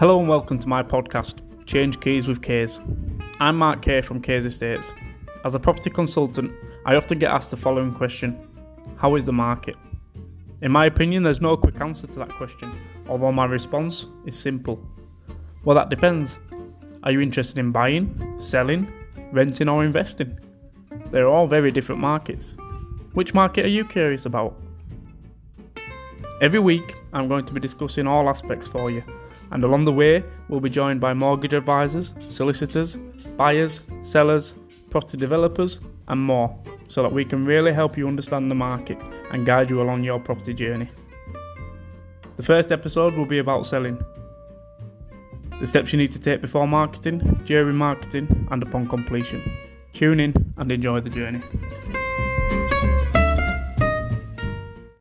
Hello and welcome to my podcast, Change Keys with Kays. I'm Mark Kay from Kays Estates. As a property consultant, I often get asked the following question How is the market? In my opinion, there's no quick answer to that question, although my response is simple. Well, that depends. Are you interested in buying, selling, renting, or investing? They're all very different markets. Which market are you curious about? Every week, I'm going to be discussing all aspects for you, and along the way, we'll be joined by mortgage advisors, solicitors, buyers, sellers, property developers, and more, so that we can really help you understand the market and guide you along your property journey. The first episode will be about selling. The steps you need to take before marketing, during marketing, and upon completion. Tune in and enjoy the journey.